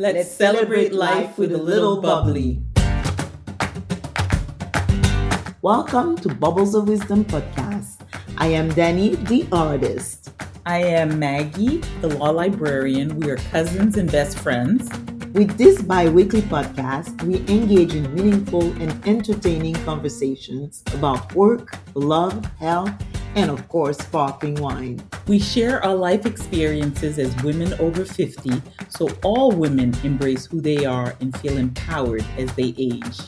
Let's, Let's celebrate life with a little bubbly. Welcome to Bubbles of Wisdom podcast. I am Danny, the artist. I am Maggie, the law librarian. We are cousins and best friends. With this bi weekly podcast, we engage in meaningful and entertaining conversations about work, love, health, and of course, sparkling wine. We share our life experiences as women over 50 so all women embrace who they are and feel empowered as they age.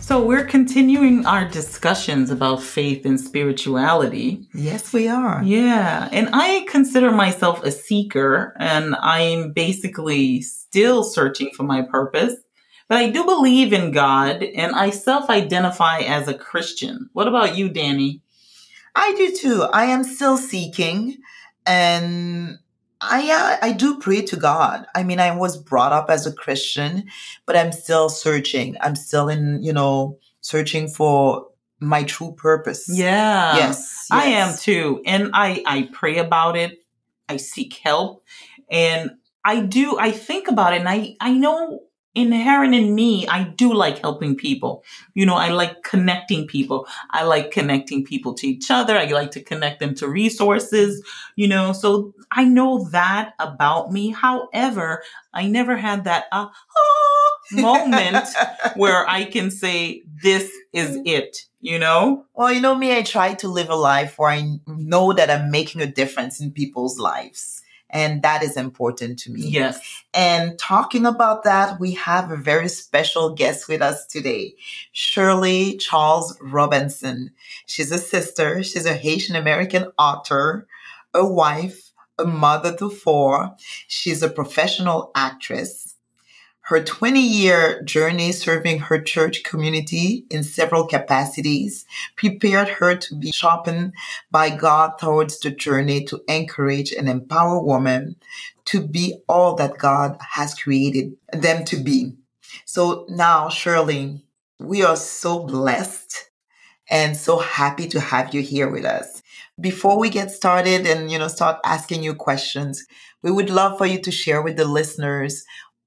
So, we're continuing our discussions about faith and spirituality. Yes, we are. Yeah. And I consider myself a seeker, and I'm basically still searching for my purpose. But I do believe in God, and I self identify as a Christian. What about you, Danny? I do too. I am still seeking and I uh, I do pray to God. I mean, I was brought up as a Christian, but I'm still searching. I'm still in, you know, searching for my true purpose. Yeah. Yes, yes. I am too. And I I pray about it. I seek help and I do I think about it and I I know inherent in me, I do like helping people. You know, I like connecting people. I like connecting people to each other. I like to connect them to resources, you know, so I know that about me. However, I never had that uh, moment where I can say, this is it, you know? Well, you know me, I try to live a life where I know that I'm making a difference in people's lives. And that is important to me. Yes. And talking about that, we have a very special guest with us today, Shirley Charles Robinson. She's a sister. She's a Haitian American author, a wife, a mother to four. She's a professional actress. Her 20 year journey serving her church community in several capacities prepared her to be sharpened by God towards the journey to encourage and empower women to be all that God has created them to be. So now, Shirley, we are so blessed and so happy to have you here with us. Before we get started and, you know, start asking you questions, we would love for you to share with the listeners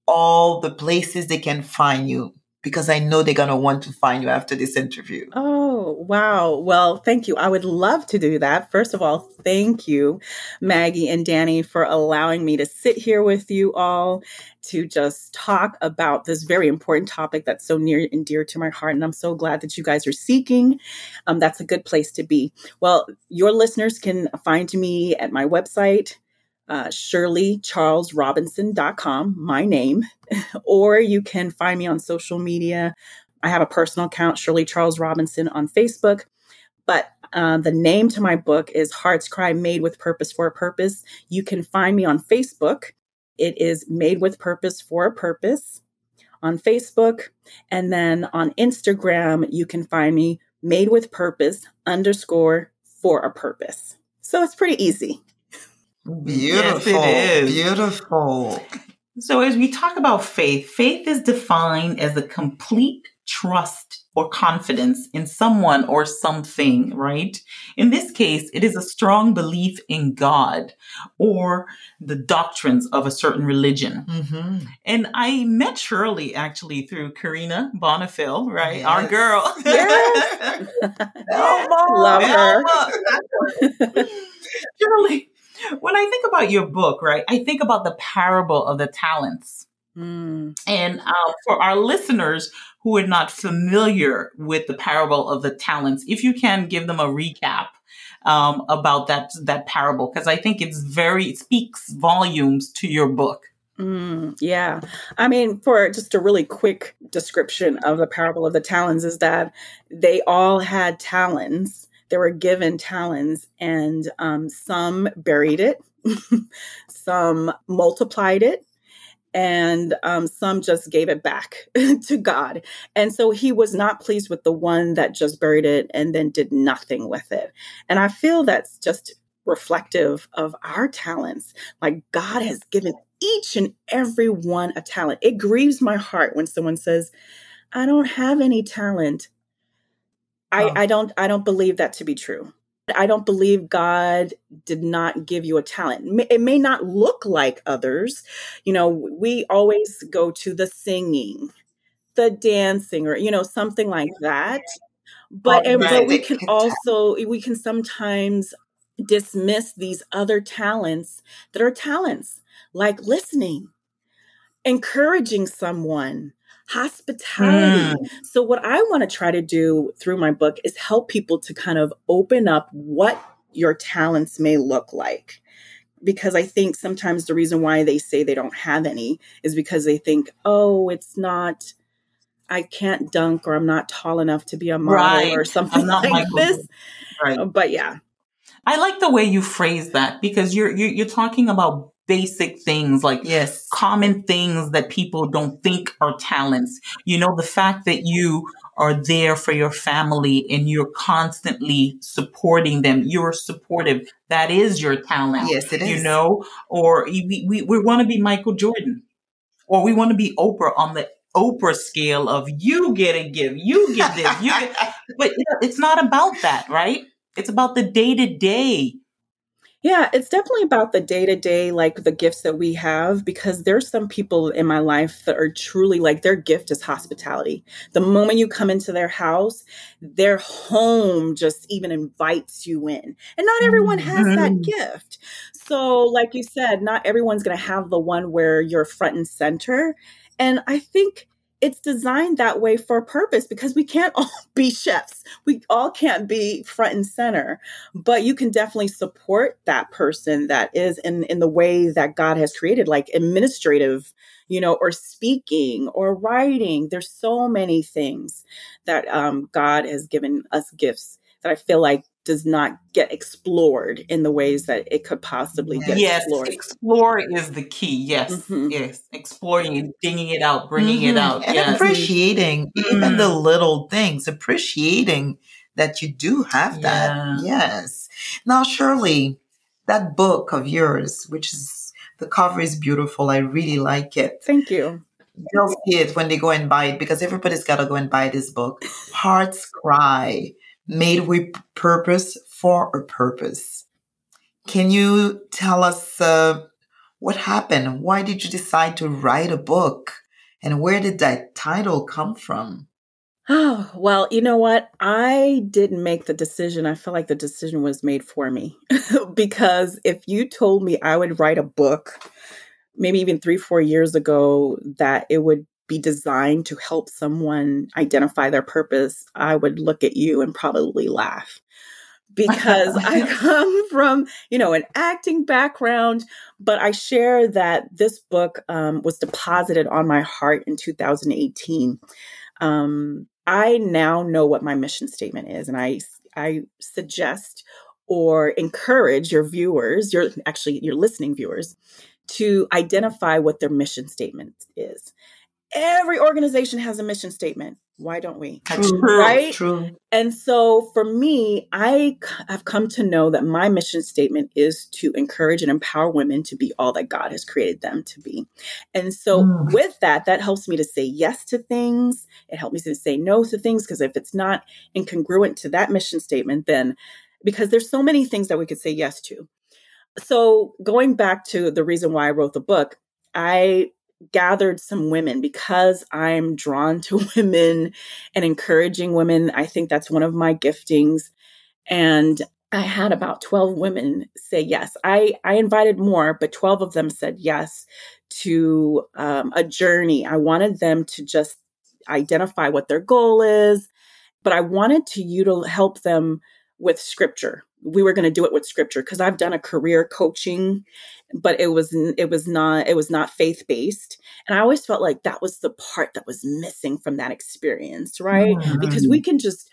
all the places they can find you because I know they're going to want to find you after this interview. Oh, wow. Well, thank you. I would love to do that. First of all, thank you, Maggie and Danny, for allowing me to sit here with you all to just talk about this very important topic that's so near and dear to my heart. And I'm so glad that you guys are seeking. Um, that's a good place to be. Well, your listeners can find me at my website, uh, ShirleyCharlesRobinson.com, my name, or you can find me on social media. I have a personal account, Shirley Charles Robinson, on Facebook. But uh, the name to my book is Heart's Cry Made with Purpose for a Purpose. You can find me on Facebook. It is Made with Purpose for a Purpose on Facebook. And then on Instagram, you can find me Made with Purpose underscore for a Purpose. So it's pretty easy. Beautiful. Yes, it is. Beautiful. So, as we talk about faith, faith is defined as a complete trust or confidence in someone or something, right? In this case, it is a strong belief in God or the doctrines of a certain religion. Mm-hmm. And I met Shirley actually through Karina Bonifil, right? Yes. Our girl. Yes. Love her. Shirley, when I think about your book, right, I think about the parable of the talents. Mm. And uh, for our listeners who are not familiar with the parable of the talents, if you can give them a recap um, about that that parable, because I think it's very it speaks volumes to your book. Mm, yeah. I mean, for just a really quick description of the parable of the talents, is that they all had talents they were given talents, and um, some buried it, some multiplied it, and um, some just gave it back to God. And so he was not pleased with the one that just buried it and then did nothing with it. And I feel that's just reflective of our talents. Like God has given each and every one a talent. It grieves my heart when someone says, I don't have any talent. I. I don't I don't believe that to be true. I don't believe God did not give you a talent. It may not look like others. You know, we always go to the singing, the dancing, or, you know, something like that. But, and, but we can also, we can sometimes dismiss these other talents that are talents, like listening, encouraging someone, hospitality. Mm. So, what I want to try to do through my book is help people to kind of open up what your talents may look like. Because I think sometimes the reason why they say they don't have any is because they think, oh, it's not, I can't dunk or I'm not tall enough to be a model right. or something like Michael. this. Right. But yeah. I like the way you phrase that because you're, you're, you're talking about basic things like yes. common things that people don't think are talents. You know the fact that you are there for your family and you're constantly supporting them you're supportive that is your talent yes it is. you know? Or we, we, we want to be michael jordan. Or we want to be oprah on the Oprah scale of you get a give, you get this, you get, but it's not about that, right? It's about the day to day yeah, it's definitely about the day to day, like the gifts that we have, because there's some people in my life that are truly like their gift is hospitality. The moment you come into their house, their home just even invites you in. And not everyone has that mm-hmm. gift. So, like you said, not everyone's going to have the one where you're front and center. And I think it's designed that way for a purpose because we can't all be chefs. We all can't be front and center, but you can definitely support that person that is in, in the way that God has created, like administrative, you know, or speaking or writing. There's so many things that um, God has given us gifts that I feel like does not get explored in the ways that it could possibly get yes, explored. Explore is the key. Yes, mm-hmm. yes. Exploring and digging it out, bringing mm-hmm. it out. And yes. appreciating mm-hmm. even the little things, appreciating that you do have that. Yeah. Yes. Now, Shirley, that book of yours, which is the cover is beautiful. I really like it. Thank you. They'll see it when they go and buy it because everybody's got to go and buy this book. Hearts Cry made with purpose for a purpose. Can you tell us uh, what happened? Why did you decide to write a book? And where did that title come from? Oh, well, you know what? I didn't make the decision. I feel like the decision was made for me. because if you told me I would write a book, maybe even three, four years ago, that it would be designed to help someone identify their purpose, I would look at you and probably laugh because I come from, you know, an acting background, but I share that this book um, was deposited on my heart in 2018. Um, I now know what my mission statement is, and I I suggest or encourage your viewers, your actually your listening viewers, to identify what their mission statement is every organization has a mission statement. Why don't we? That's true. Right? True. And so for me, I have come to know that my mission statement is to encourage and empower women to be all that God has created them to be. And so mm. with that, that helps me to say yes to things. It helps me to say no to things because if it's not incongruent to that mission statement, then because there's so many things that we could say yes to. So going back to the reason why I wrote the book, I gathered some women because I'm drawn to women and encouraging women. I think that's one of my giftings. And I had about 12 women say yes. I, I invited more, but 12 of them said yes to um, a journey. I wanted them to just identify what their goal is, but I wanted to you to help them with scripture. We were going to do it with scripture because I've done a career coaching but it was it was not it was not faith based and i always felt like that was the part that was missing from that experience right? Mm-hmm. because we can just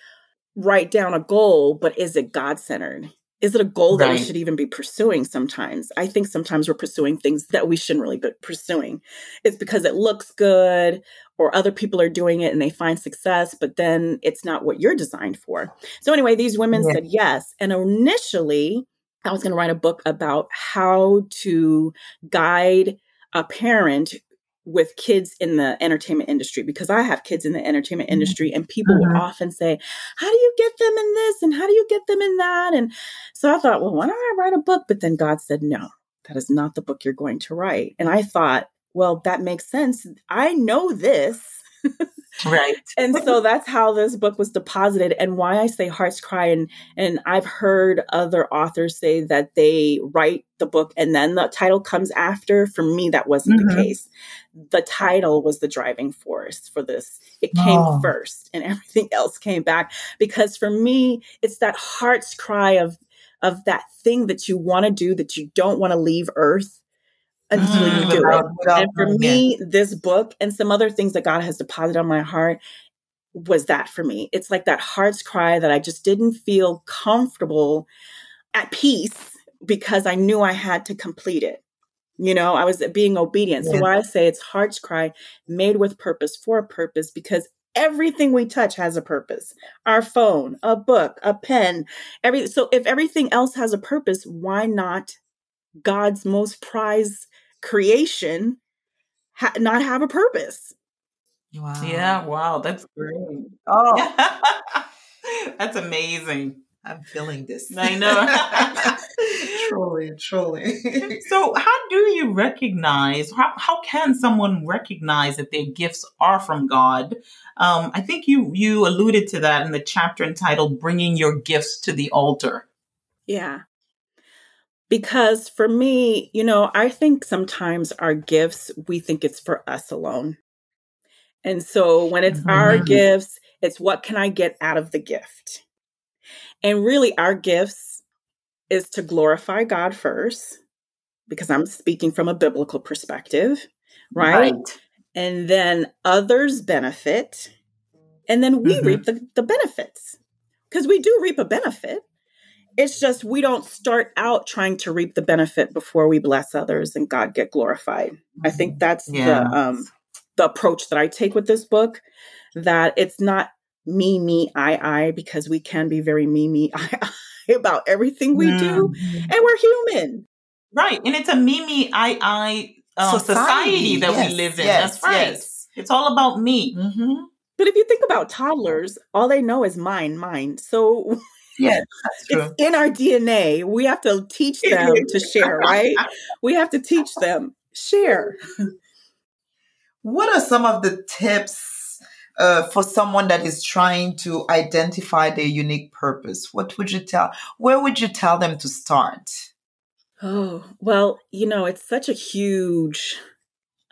write down a goal but is it god centered is it a goal that right. we should even be pursuing sometimes i think sometimes we're pursuing things that we shouldn't really be pursuing it's because it looks good or other people are doing it and they find success but then it's not what you're designed for so anyway these women yeah. said yes and initially I was going to write a book about how to guide a parent with kids in the entertainment industry because I have kids in the entertainment mm-hmm. industry and people will mm-hmm. often say, How do you get them in this? And how do you get them in that? And so I thought, Well, why don't I write a book? But then God said, No, that is not the book you're going to write. And I thought, Well, that makes sense. I know this. right. And so that's how this book was deposited and why i say hearts cry. And and i've heard other authors say that they write the book and then the title comes after. For me that wasn't mm-hmm. the case. The title was the driving force for this. It came oh. first and everything else came back. Because for me it's that heart's cry of of that thing that you want to do that you don't want to leave earth until mm, you do it. And for me, this book and some other things that God has deposited on my heart was that for me. It's like that heart's cry that I just didn't feel comfortable at peace because I knew I had to complete it. You know, I was being obedient. Yeah. So why I say it's heart's cry made with purpose for a purpose because everything we touch has a purpose. Our phone, a book, a pen, every so if everything else has a purpose, why not God's most prized creation ha- not have a purpose. Wow. Yeah, wow, that's great. Oh, that's amazing. I'm feeling this. I know. truly, truly. so, how do you recognize? How, how can someone recognize that their gifts are from God? Um, I think you you alluded to that in the chapter entitled "Bringing Your Gifts to the Altar." Yeah, because for me, you know, I think sometimes our gifts, we think it's for us alone. And so when it's mm-hmm. our gifts, it's what can I get out of the gift? And really, our gifts is to glorify God first, because I'm speaking from a biblical perspective, right? right. And then others benefit, and then we mm-hmm. reap the, the benefits because we do reap a benefit it's just we don't start out trying to reap the benefit before we bless others and God get glorified. I think mm-hmm. that's yeah. the um the approach that I take with this book that it's not me me I I because we can be very me me I I about everything we mm. do mm-hmm. and we're human. Right. And it's a me me I I uh, society. society, that yes, we live in. Yes, that's right. Yes. It's all about me. Mm-hmm. But if you think about toddlers, all they know is mine, mine. So Yes, it's in our DNA. We have to teach them to share, right? We have to teach them share. What are some of the tips uh, for someone that is trying to identify their unique purpose? What would you tell? Where would you tell them to start? Oh, well, you know, it's such a huge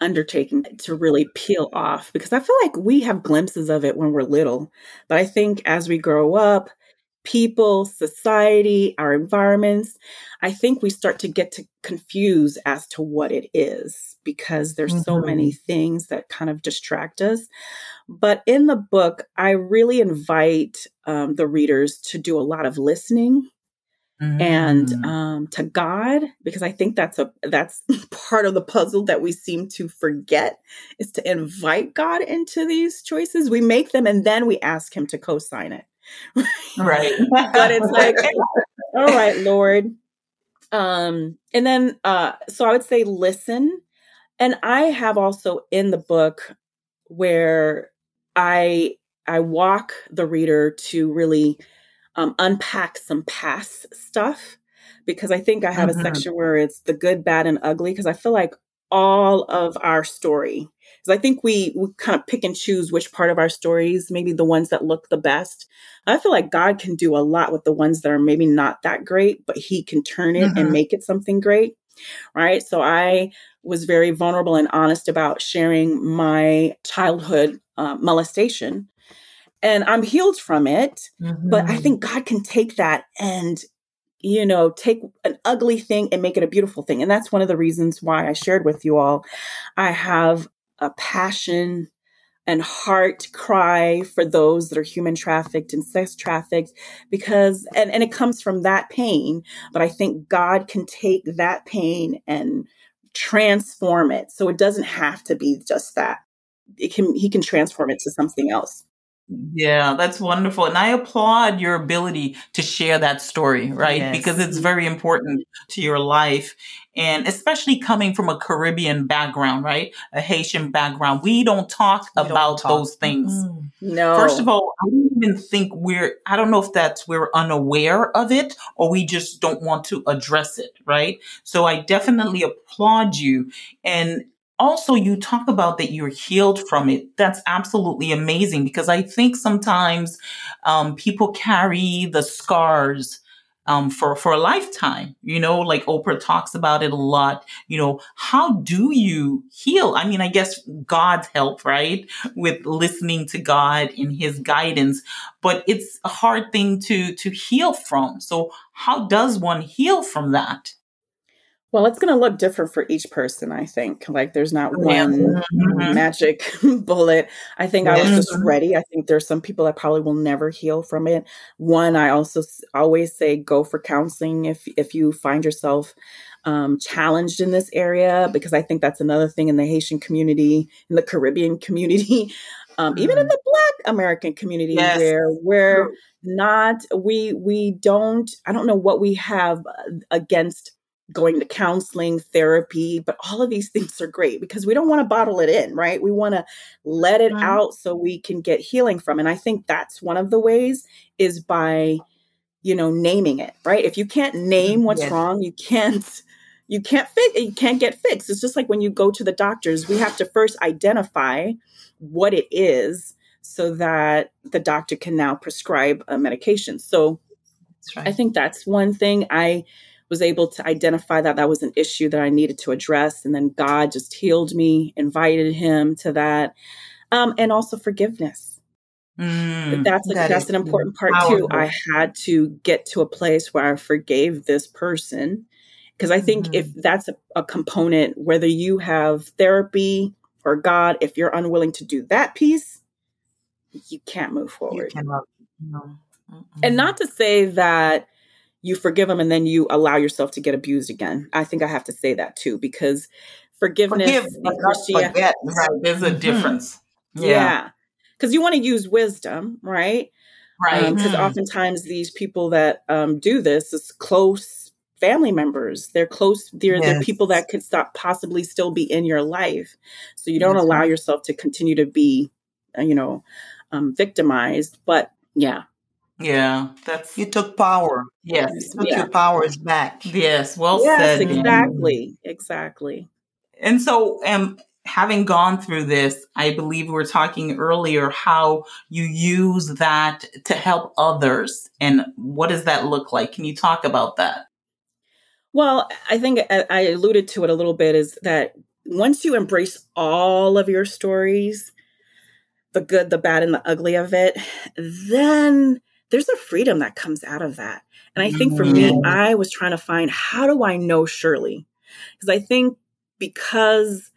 undertaking to really peel off because I feel like we have glimpses of it when we're little. But I think as we grow up, people, society, our environments, I think we start to get to confuse as to what it is because there's mm-hmm. so many things that kind of distract us. But in the book, I really invite um, the readers to do a lot of listening mm-hmm. and mm. um, to God, because I think that's a that's part of the puzzle that we seem to forget is to invite God into these choices. We make them and then we ask Him to co-sign it. Right. but it's like, all right, Lord. Um, and then uh so I would say listen. And I have also in the book where I I walk the reader to really um, unpack some past stuff because I think I have mm-hmm. a section where it's the good, bad, and ugly because I feel like all of our story because I think we, we kind of pick and choose which part of our stories, maybe the ones that look the best. I feel like God can do a lot with the ones that are maybe not that great, but He can turn it mm-hmm. and make it something great. Right. So I was very vulnerable and honest about sharing my childhood uh, molestation. And I'm healed from it. Mm-hmm. But I mm-hmm. think God can take that and you know, take an ugly thing and make it a beautiful thing. And that's one of the reasons why I shared with you all. I have a passion and heart cry for those that are human trafficked and sex trafficked because and, and it comes from that pain but i think god can take that pain and transform it. So it doesn't have to be just that. It can he can transform it to something else Yeah, that's wonderful. And I applaud your ability to share that story, right? Yes. Because it's very important to your life. And especially coming from a Caribbean background, right? A Haitian background. We don't talk We don't about talk. those things. Mm. No. First of all, I don't even think we're, I don't know if that's we're unaware of it or we just don't want to address it, right? So I definitely applaud you. And also, you talk about that you're healed from it. That's absolutely amazing because I think sometimes um, people carry the scars um, for for a lifetime. You know, like Oprah talks about it a lot. You know, how do you heal? I mean, I guess God's help, right, with listening to God in His guidance, but it's a hard thing to to heal from. So, how does one heal from that? Well, it's going to look different for each person, I think. Like, there's not Yeah. one Mhm. magic bullet. I think I was just ready. I think there's some people that probably will never heal from it. One, I also always say go for counseling if if you find yourself um, challenged in this area, because I think that's another thing in the Haitian community, in the Caribbean community, um, even in Mhm. the Black American community, Yes. where we're not we we don't I don't know what we have uh, against going to counseling, therapy, but all of these things are great because we don't want to bottle it in, right? We want to let it out so we can get healing from. it. And I think that's one of the ways is by you know naming it, right? If you can't mm, name what's Yes. wrong, you can't you can't fix you can't get fixed. It's just like when you go to the doctors, we have to first identify what it is so that the doctor can now prescribe a medication. So That's right. I think that's one thing I was able to identify that that was an issue that I needed to address. And then God just healed me, invited him to that. Um, and also forgiveness. Mm. That's a, That that's an important part too. I had to get to a place where I forgave this person. Because I think Mhm. if that's a, a component, whether you have therapy or God, if you're unwilling to do that piece, you can't move you forward. cannot. No. And not to say that you forgive them and then you allow yourself to get abused again. I think I have to say that too, because forgiveness forgive, in but not Christianity, forget. Right. There's a Mhm. difference. yeah, because you want to use wisdom, right? Right. Because Mhm. oftentimes these people that um, do this is close family members. They're close. They're, they're people that could stop possibly still be in your life. So you don't That's allow yourself to continue to be, uh, you know, um, victimized. But yeah, yeah. That's You took power. yes. You took Yeah. your powers back. Yes. Well yes, said. Ann. exactly, exactly. And so, um, having gone through this, I believe we were talking earlier how you use that to help others, and what does that look like? Can you talk about that? Well, I think I I alluded to it a little bit is that once you embrace all of your stories, the good, the bad, and the ugly of it, then there's a freedom that comes out of that. And I think for me, Mhm. I was trying to find how do I know Shirley? Because I think because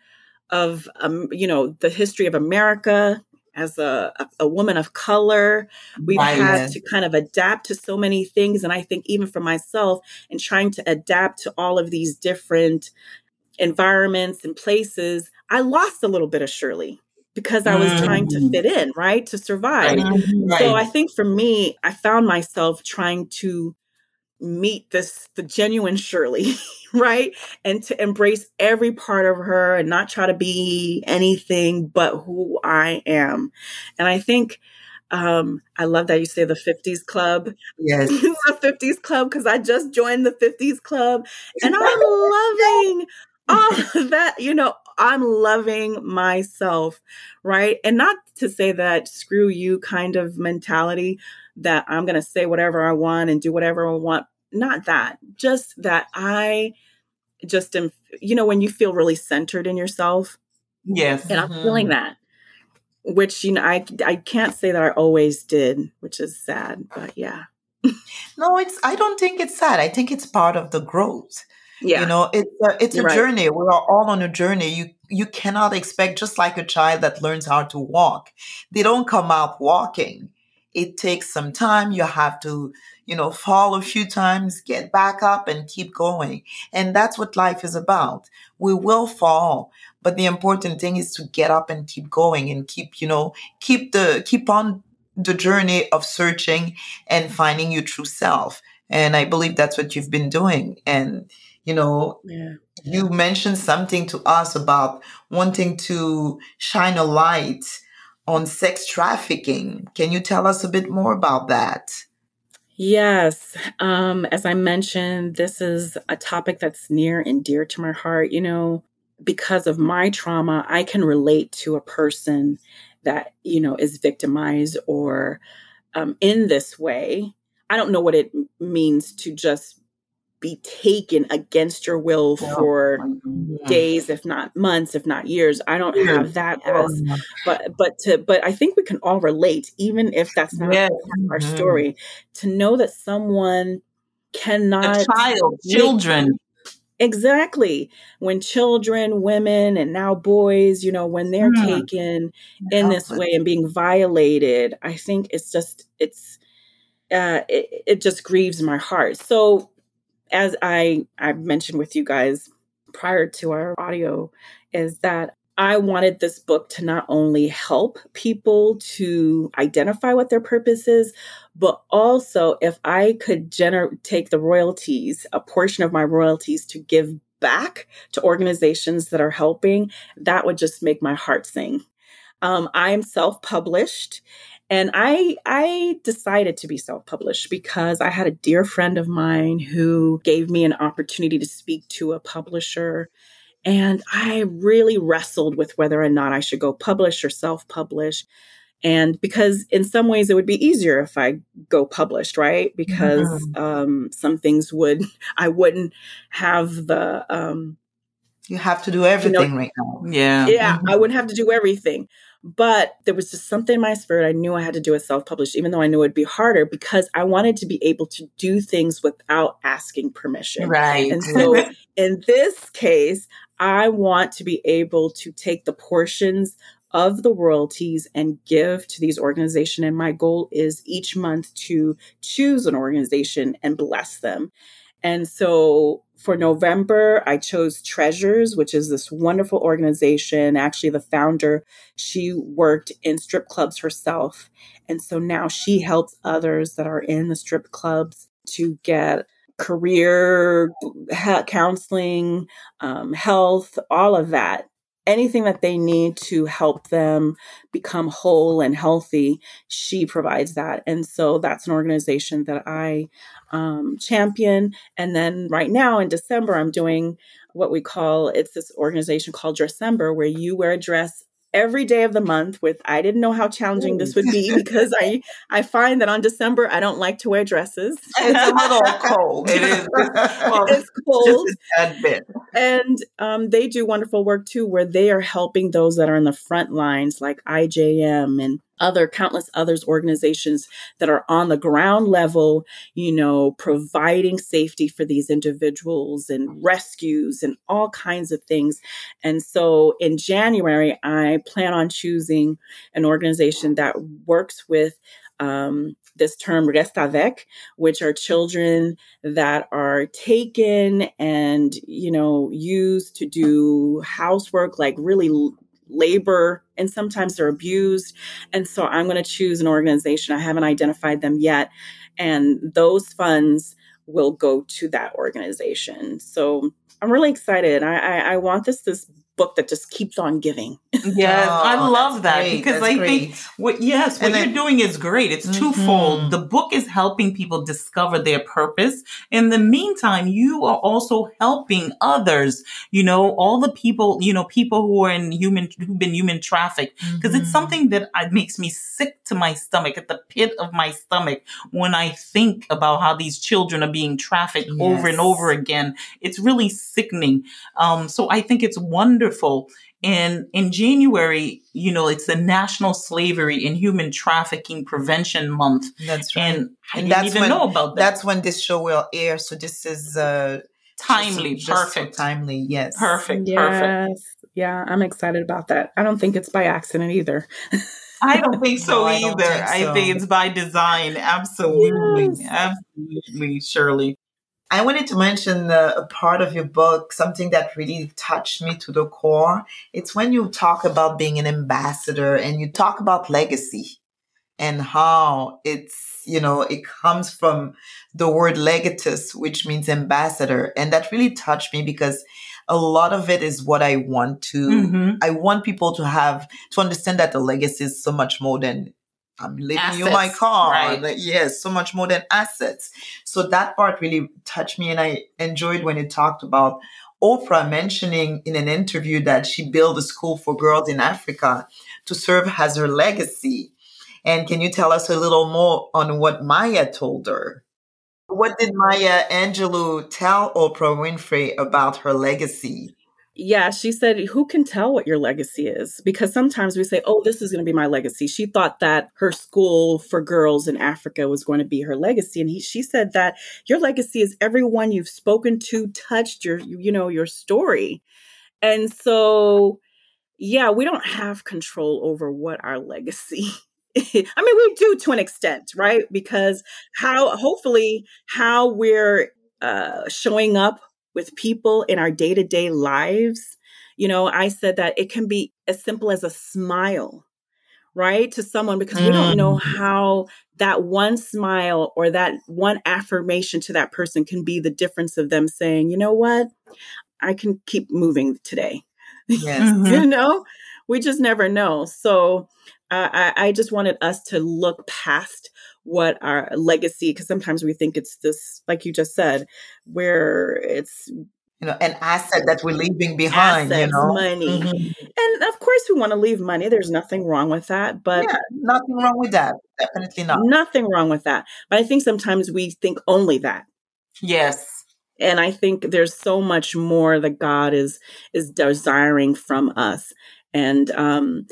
of um, you know the history of America as a, a, woman of color, we've Right. had to kind of adapt to so many things. And I think even for myself, in trying to adapt to all of these different environments and places, I lost a little bit of Shirley because I was trying to Mm. fit in, right? To survive. Right. So I think for me, I found myself trying to meet this the genuine Shirley, right? And to embrace every part of her and not try to be anything but who I am. And I think um I love that you say the 50s club. Yes. the 50s club because I just joined the 50s club and I'm loving all of that. You know, I'm loving myself, right? And not to say that screw you kind of mentality that I'm going to say whatever I want and do whatever I want. Not that, just that I just am, you know, when you feel really centered in yourself, Yes. and I'm Mhm. feeling that. Which you know, I I can't say that I always did, which is sad, but yeah, No, it's. I don't think it's sad. I think it's part of the growth. Yeah, You know, it's a, it's a right. journey. We are all on a journey. You you cannot expect just like a child that learns how to walk. They don't come out walking. It takes some time. You have to, you know, fall a few times, get back up and keep going. And that's what life is about. We will fall, but the important thing is to get up and keep going and keep, you know, keep the keep on the journey of searching and finding your true self. And I believe that's what you've been doing. And, you know, Yeah. you mentioned something to us about wanting to shine a light on sex trafficking. Can you tell us a bit more about that? Yes. Um, as I mentioned, this is a topic that's near and dear to my heart. You know, because of my trauma, I can relate to a person that, you know, is victimized or um, in this way. I don't know what it means to just be taken against your will for days, if not months, if not years. I don't have that as but but to but I think we can all relate, even if that's not Yes. our Mhm. story, to know that someone A cannot child, make- children. exactly when children, women, and now boys, you know, when they're Hmm. taken in this way and being violated, I think it's just it's uh it, it just grieves my heart. So as I I mentioned with you guys prior to our audio is that I wanted this book to not only help people to identify what their purpose is, but also if I could gener- take the royalties, a portion of my royalties to give back to organizations that are helping, that would just make my heart sing. Um, I'm self-published and I I decided to be self-published because I had a dear friend of mine who gave me an opportunity to speak to a publisher. And I really wrestled with whether or not I should go publish or self-publish. And because in some ways it would be easier if I go published, right? Because um, some things would I wouldn't have the um, You have to do everything right now. Yeah. yeah, I mm-hmm. wouldn't have to do everything. But there was just something in my spirit. I knew I had to do it self published, even though I knew it'd be harder because I wanted to be able to do things without asking permission. Right. And so in this case, I want to be able to take the portions of the royalties and give to these organizations. And my goal is each month to choose an organization and bless them. And so for November, I chose Treasures, which is this wonderful organization. Actually, the founder, she worked in strip clubs herself. And so now she helps others that are in the strip clubs to get career counseling, um, health, all of that. Anything that they need to help them become whole and healthy, she provides that. And so that's an organization that I um, champion. And then right now in December, I'm doing what we call it's this organization called Dressember, where you wear a dress every day of the month with i didn't know how challenging this would be because i i find that on december i don't like to wear dresses It's a little cold. It is. Well, it's cold Just bit. and um, they do wonderful work too where they are helping those that are in the front lines like ijm and other countless others organizations that are on the ground level you know providing safety for these individuals and rescues and all kinds of things. And so in january i plan on choosing an organization that works with um, this term restavec which are children that are taken and you know used to do housework like really labor and sometimes they're abused. And so i'm going to choose an organization. I haven't identified them yet. And those funds will go to that organization. So i'm really excited. I i, I want this this book that just keeps on giving Yes, I Oh, love that great. because That's I great. think what yes, what And you're doing is great. It's Mhm. twofold. The book is helping people discover their purpose. In the meantime, you are also helping others. You know, all the people, you know, people who are in human who've been human trafficked. Because it's Mhm. something that uh, makes me sick to my stomach, at the pit of my stomach, when I think about how these children are being trafficked over and over again. It's really sickening. Um, so I think it's wonderful. And in January, you know, it's the National Slavery and Human Trafficking Prevention Month. That's right. And I And didn't that's even when- know about that. That's when this show will air. So this is uh, timely, just- just so perfect. timely. Yes. Perfect, perfect. yes yeah i'm excited about that i don't think it's by accident either I don't think so No, either. don't think I so. think it's by design. Absolutely. Yes. Absolutely, Shirley. I wanted to mention a part of your book, something that really touched me to the core. It's when you talk about being an ambassador and you talk about legacy. and how it's, you know, it comes from the word legatus, which means ambassador. And that really touched me because a lot of it is what I want to, Mm-hmm. I want people to have, to understand that the legacy is so much more than I'm leaving you my car. right. Like, yes, so much more than assets. So that part really touched me. And I enjoyed when it talked about Oprah mentioning in an interview that she built a school for girls in Africa to serve as her legacy. And can you tell us a little more on what Maya told her? What did Maya Angelou tell Oprah Winfrey about her legacy? Yeah, she said, Who can tell what your legacy is? Because sometimes we say, Oh, this is going to be my legacy. She thought that her school for girls in Africa was going to be her legacy. And he, she said that your legacy is everyone you've spoken to, touched your, you know, your story. And so, yeah, we don't have control over what our legacy I mean, we do to an extent, right? Because how, hopefully, how we're uh, showing up with people in our day to day lives. You know, I said that it can be as simple as a smile, right? To someone because we don't know how that one smile or that one affirmation to that person can be the difference of them saying, you know what? I can keep moving today. Yes. You know, we just never know. So uh, I, I just wanted us to look past what our legacy, because sometimes we think it's this, like you just said, where it's You know, an asset that we're leaving behind, assets, you know? money. Mhm. And of course, we want to leave money. There's nothing wrong with that. But Yeah, nothing wrong with that. Definitely not. nothing wrong with that. But I think sometimes we think only that. Yes. and i think there's so much more that god is is desiring from us and um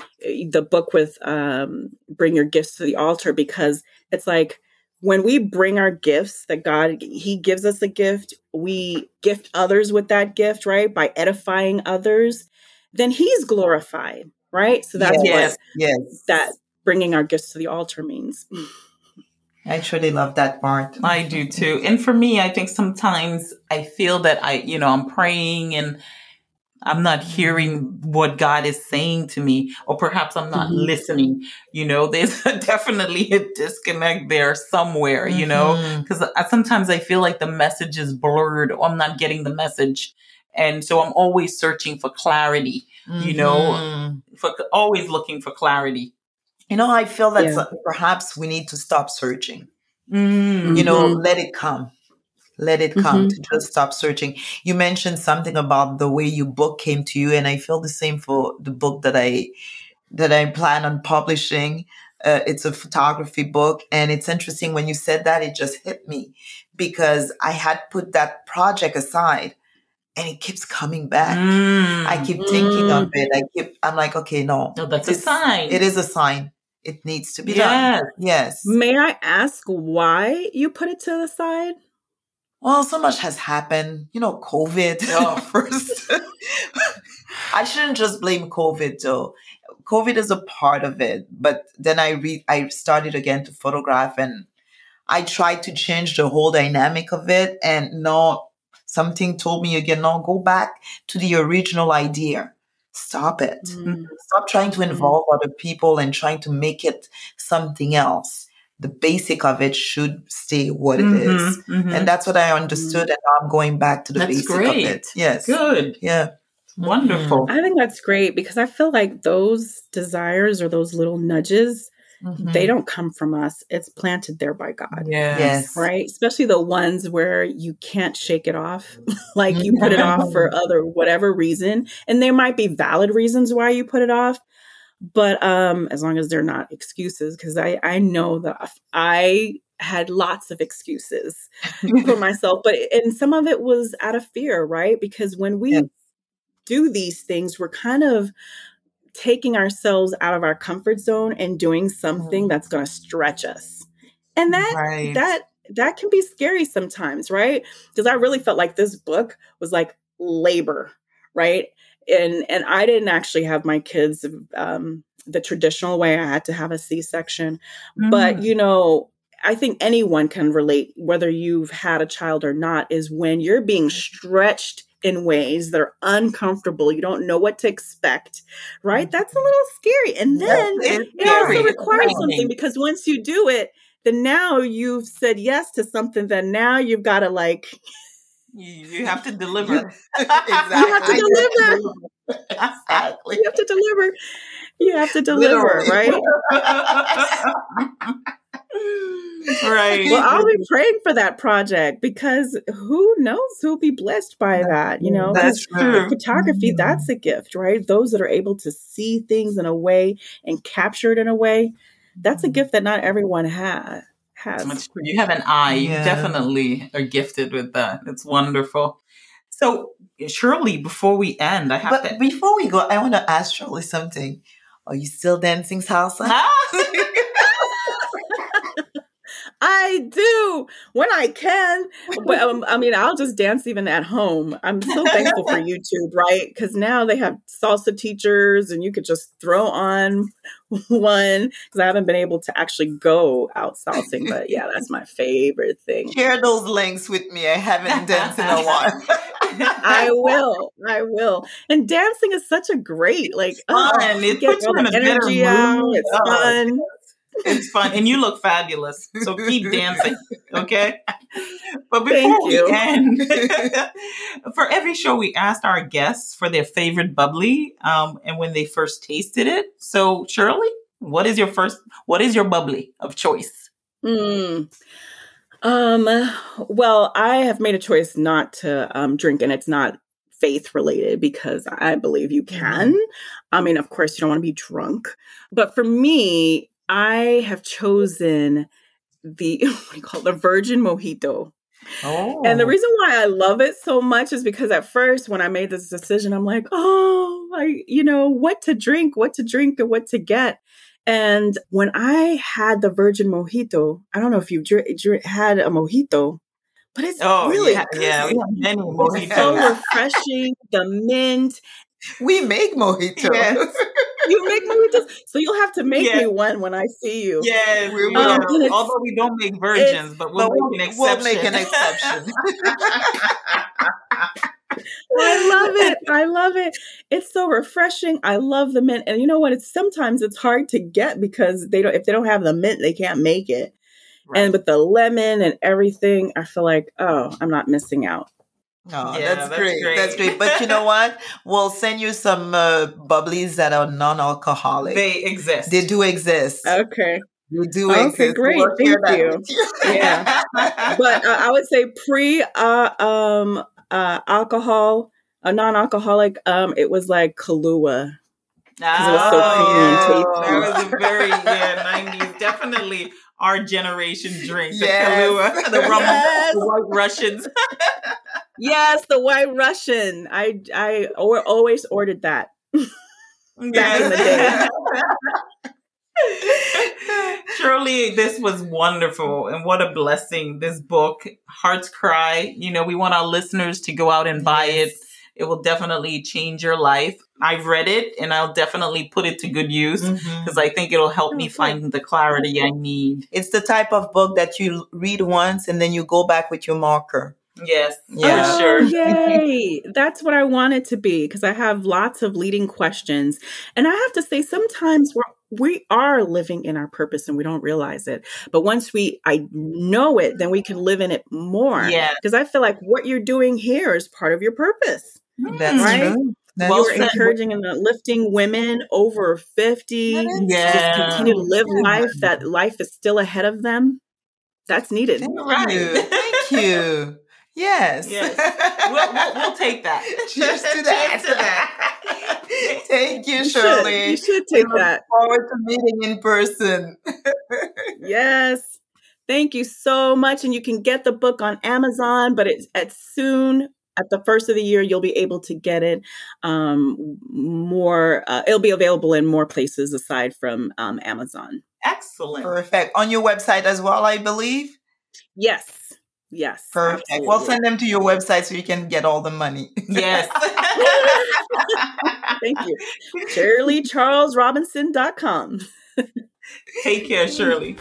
the book with um bring your gifts to the altar because it's like when we bring our gifts that god he gives us a gift we gift others with that gift right by edifying others then he's glorified right so that's yes. what Yes. that bringing our gifts to the altar means I truly love that part. I do too. And for me, I think sometimes I feel that I, you know, I'm praying and I'm not hearing what God is saying to me, or perhaps I'm not Mhm. listening. You know, there's definitely a disconnect there somewhere, you know, because sometimes I feel like the message is blurred or I'm not getting the message. And so I'm always searching for clarity, you know, Mhm. for always looking for clarity. You know, I feel that Yeah. perhaps we need to stop searching. You know, Mhm. let it come. Let it come Mhm. to just stop searching. You mentioned something about the way your book came to you, and I feel the same for the book that I that I plan on publishing. Uh, it's a photography book, and it's interesting when you said that. It just hit me because I had put that project aside, and it keeps coming back. Mm. I keep thinking of it. I keep. I'm like, okay, no, No, that's a sign. It is a sign. It needs to be done. Yes. Yes. may i ask why you put it to the side Well, so much has happened. You know, COVID Oh. first. I shouldn't just blame COVID though. COVID is a part of it, but then I re- I started again to photograph and I tried to change the whole dynamic of it and no something told me again, no, go back to the original idea. Stop it. Mm. Stop trying to involve other people and trying to make it something else. The basic of it should stay what it is. Mhm, mhm. And that's what I understood. And now I'm going back to the That's basic great. of it. Yes. Good. Yeah. Wonderful. I think that's great because I feel like those desires or those little nudges, Mhm. they don't come from us. It's planted there by God. Yes. Yes. Right? Especially the ones where you can't shake it off. like you put it off for other whatever reason. And there might be valid reasons why you put it off. But um as long as they're not excuses, because I, I know that I had lots of excuses for myself, but and some of it was out of fear, right? Because when we Yes. do these things, we're kind of taking ourselves out of our comfort zone and doing something that's going to stretch us. And that Right. that that can be scary sometimes, right? Because I really felt like this book was like labor, right? And and I didn't actually have my kids um the traditional way. I had to have a C-section. But Mm. you know, I think anyone can relate, whether you've had a child or not, is when you're being stretched in ways that are uncomfortable. You don't know what to expect, right? That's a little scary. And then it also requires something because once you do it, then now you've said yes to something that now you've got to like You, you have to deliver. exactly. you have to deliver. Exactly. You have to deliver. You have to deliver, Literally. right? right. Well, I'll be praying for that project because who knows who'll be blessed by that, you know? That's true. photography, mm-hmm. that's a gift, right? Those that are able to see things in a way and capture it in a way, that's a mm-hmm. gift that not everyone has. Has. That's true. You have an eye. You definitely are gifted with that. It's wonderful. So, Shirley, before we end, I have But to. before we go, I want to ask Shirley something. Are you still dancing salsa? Ah! I do when I can. But um, I mean, I'll just dance even at home. I'm so thankful for YouTube, right? Because now they have salsa teachers, and you could just throw on one. Because I haven't been able to actually go out salsing, but yeah, that's my favorite thing. Share those links with me. I haven't danced in a while. I will, I will. And dancing is such a great, like, oh, fun. you It puts you in a better energy out. mood. It's Oh, fun. It's fun, and you look fabulous. So keep dancing, okay? But before Thank we end, for every show, we asked our guests for their favorite bubbly, um, and when they first tasted it. So, Shirley, what is your first? What is your bubbly of choice? Mm. Um, well, I have made a choice not to um, drink, and it's not faith related because I believe you can. I mean, of course, you don't want to be drunk, but for me, I have chosen the what do you call it, the Virgin Mojito. Oh. And the oh. reason why I love it so much is because at first, when I made this decision, I'm like, oh, I, you know, what to drink, what to drink, and what to get. And when I had the Virgin Mojito, I don't know if you've dr- dr- had a mojito, but it's Oh, really yeah, yeah, we have many It's so refreshing. The mint. we make mojitos. Yes. You make mojitos, so you'll have to make Yeah. me one when I see you. Yes, we will. Um, and Although we don't make virgins, but we'll, But make an we'll make an exception. I love it. I love it. It's so refreshing. I love the mint. And you know what? It's sometimes it's hard to get because they don't if they don't have the mint, they can't make it. And with the lemon and everything, I feel like, oh, I'm not missing out. Oh, Yeah, that's, that's great. great. That's great. But you know what? We'll send you some uh, bubblies that are non-alcoholic. They, exist. they do exist. Okay. They do Okay, exist. great. We'll Thank you. you. Yeah. But uh, I would say pre uh, um uh alcohol, a non-alcoholic, um, it was like Kahlua. Ah, it was so creamy and tasty. That was a very yeah, 90s. Definitely our generation drink. The Yes. Kahlua, the rum, Yes. the white Russians. Yes, the White Russian. I I or, always ordered that. Back in the day. Shirley this was wonderful and what a blessing. This book, Heart's Cry. You know, we want our listeners to go out and buy it. It will definitely change your life. I've read it and I'll definitely put it to good use mm-hmm. because I think it'll help oh, me Oh, find the clarity I need. It's the type of book that you read once and then you go back with your marker. Yes, Yeah. for Oh, sure. yay. That's what I want it to be because I have lots of leading questions. And I have to say, sometimes we're we are living in our purpose and we don't realize it. But once we I know it, then we can live in it more. Yeah. Because I feel like what you're doing here is part of your purpose. That's hmm. Right? true. That's Well You're true. encouraging and lifting women over 50 That is- to just Yeah. continue to live Yeah. life that life is still ahead of them. That's needed. Thank Right. you. Thank you. Yes. Yes. We'll, we'll, we'll take that. Cheers to that. Cheers to that. Thank you, You should. Shirley. You should We take look that. forward to meeting in person. Yes. Thank you so much. And you can get the book on Amazon, but it's at soon at the first of the year you'll be able to get it um more uh, it'll be available in more places aside from um amazon Excellent. Perfect. On your website as well, I believe. yes yes Perfect. absolutely. We'll send them to your website so you can get all the money. Yes. thank you shirleycharlesrobinson.com Take care, Shirley.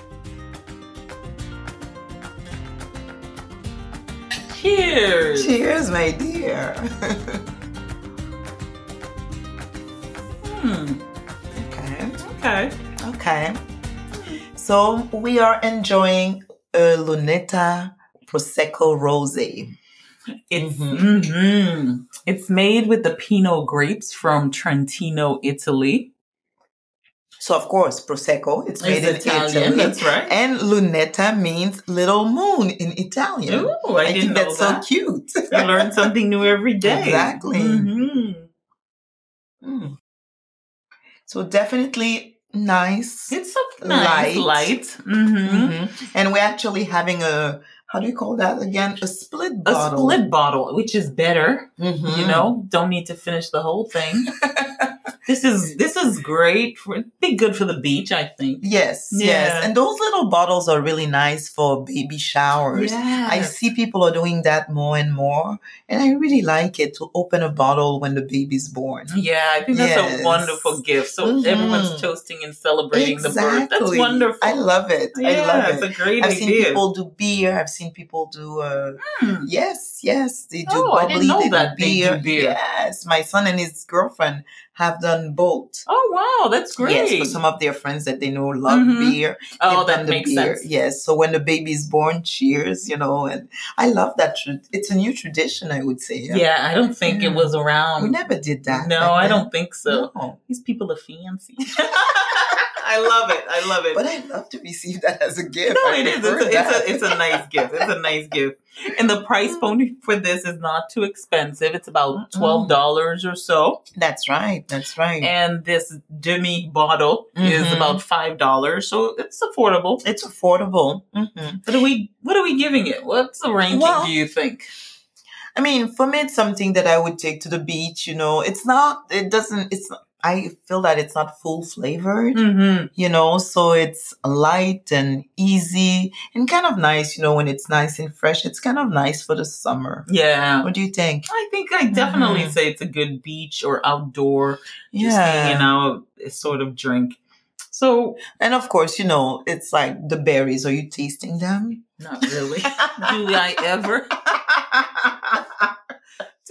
Cheers. Cheers, my dear. Hmm. okay. Okay. Okay. So we are enjoying a Lunetta Prosecco Rosé. It's Mhm. mhm. it's made with the Pinot grapes from Trentino, Italy. So of course, Prosecco, it's made in Italian. Italy. That's right. And lunetta means little moon in Italian. Ooh, I, I, didn't think that's that. so cute. you learn something new every day. Exactly. Mhm. Mm. So definitely nice. It's so nice, Light. light. Mhm. Mhm. And we're actually having a how do you call that again? A split bottle. A split bottle, which is better. Mhm. You know, don't need to finish the whole thing. this is this is great. For, be good for the beach, I think. Yes, Yeah. yes. And those little bottles are really nice for baby showers. Yeah. I see people are doing that more and more. And I really like it to open a bottle when the baby's born. Yeah, I think that's a wonderful gift. So Mhm. everyone's toasting and celebrating the birth. That's wonderful. I love it. Yeah, I love it's it. a great I've seen people do beer. I've seen people do uh Hmm. yes, yes. They do Oh, I bubbly, didn't know that they do beer. Yes. My son and his girlfriend have done both. Oh wow, that's great. Yes, for some of their friends that they know love Mhm. beer. oh, that the makes beer. sense. Yes. So when the baby's born, cheers, you know, and I love that. Tra- it's a new tradition, I would say. Yeah, I don't think it Mm. was around. We never did that. no, I don't think so. No. These people are fancy. I love it. I love it. But I love to receive that as a gift. no, I it is. It's a, it's a it's a nice gift. It's a nice gift. And the price point for this is not too expensive. It's about twelve dollars or so. That's right. That's right. And this demi bottle is Mhm. about five dollars, so it's affordable. it's affordable. hmm What are we what are we giving it? What's the ranking Well- do you think? I mean, for me, it's something that I would take to the beach. You know, it's not. It doesn't. It's. Not, I feel that it's not full flavored. Mm-hmm. You know, so it's light and easy and kind of nice. You know, when it's nice and fresh, it's kind of nice for the summer. Yeah. What do you think? I think I definitely Mhm. say it's a good beach or outdoor, just hanging out sort of drink. So And of course, you know, it's like the berries. Are you tasting them? not really. Do I ever?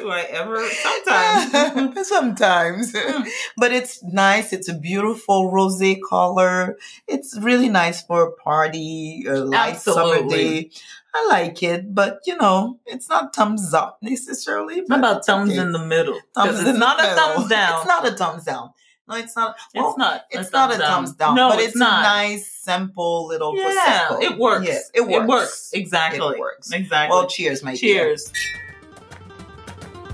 Do I ever? Sometimes. Sometimes. Mm. but it's nice. It's a beautiful rose color. It's really nice for a party, a light summer day. I like it, but you know, it's not thumbs up necessarily. How about thumbs okay. in the middle? Thumbs it's not a thumbs down. It's not a thumbs down. No, it's not. Well, it's not. It's not a thumbs down. No, but it's, it's, not. a nice, simple little yeah, prosecco. it works. Yes, it works. It works. Exactly. It works. Exactly. Well, cheers, my dear.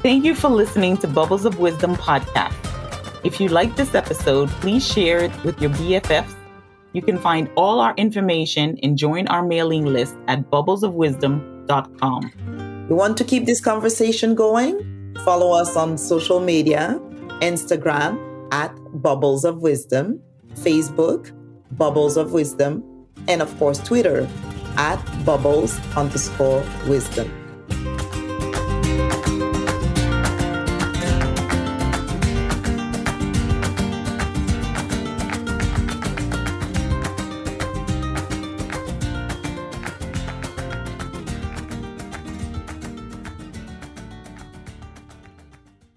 Thank you for listening to Bubbles of Wisdom podcast. If you like this episode, please share it with your BFFs. You can find all our information and join our mailing list at bubblesofwisdom.com. You want to keep this conversation going? Follow us on social media Instagram at Bubbles of Wisdom, Facebook, Bubbles of Wisdom, and of course, Twitter at Bubbles underscore Wisdom.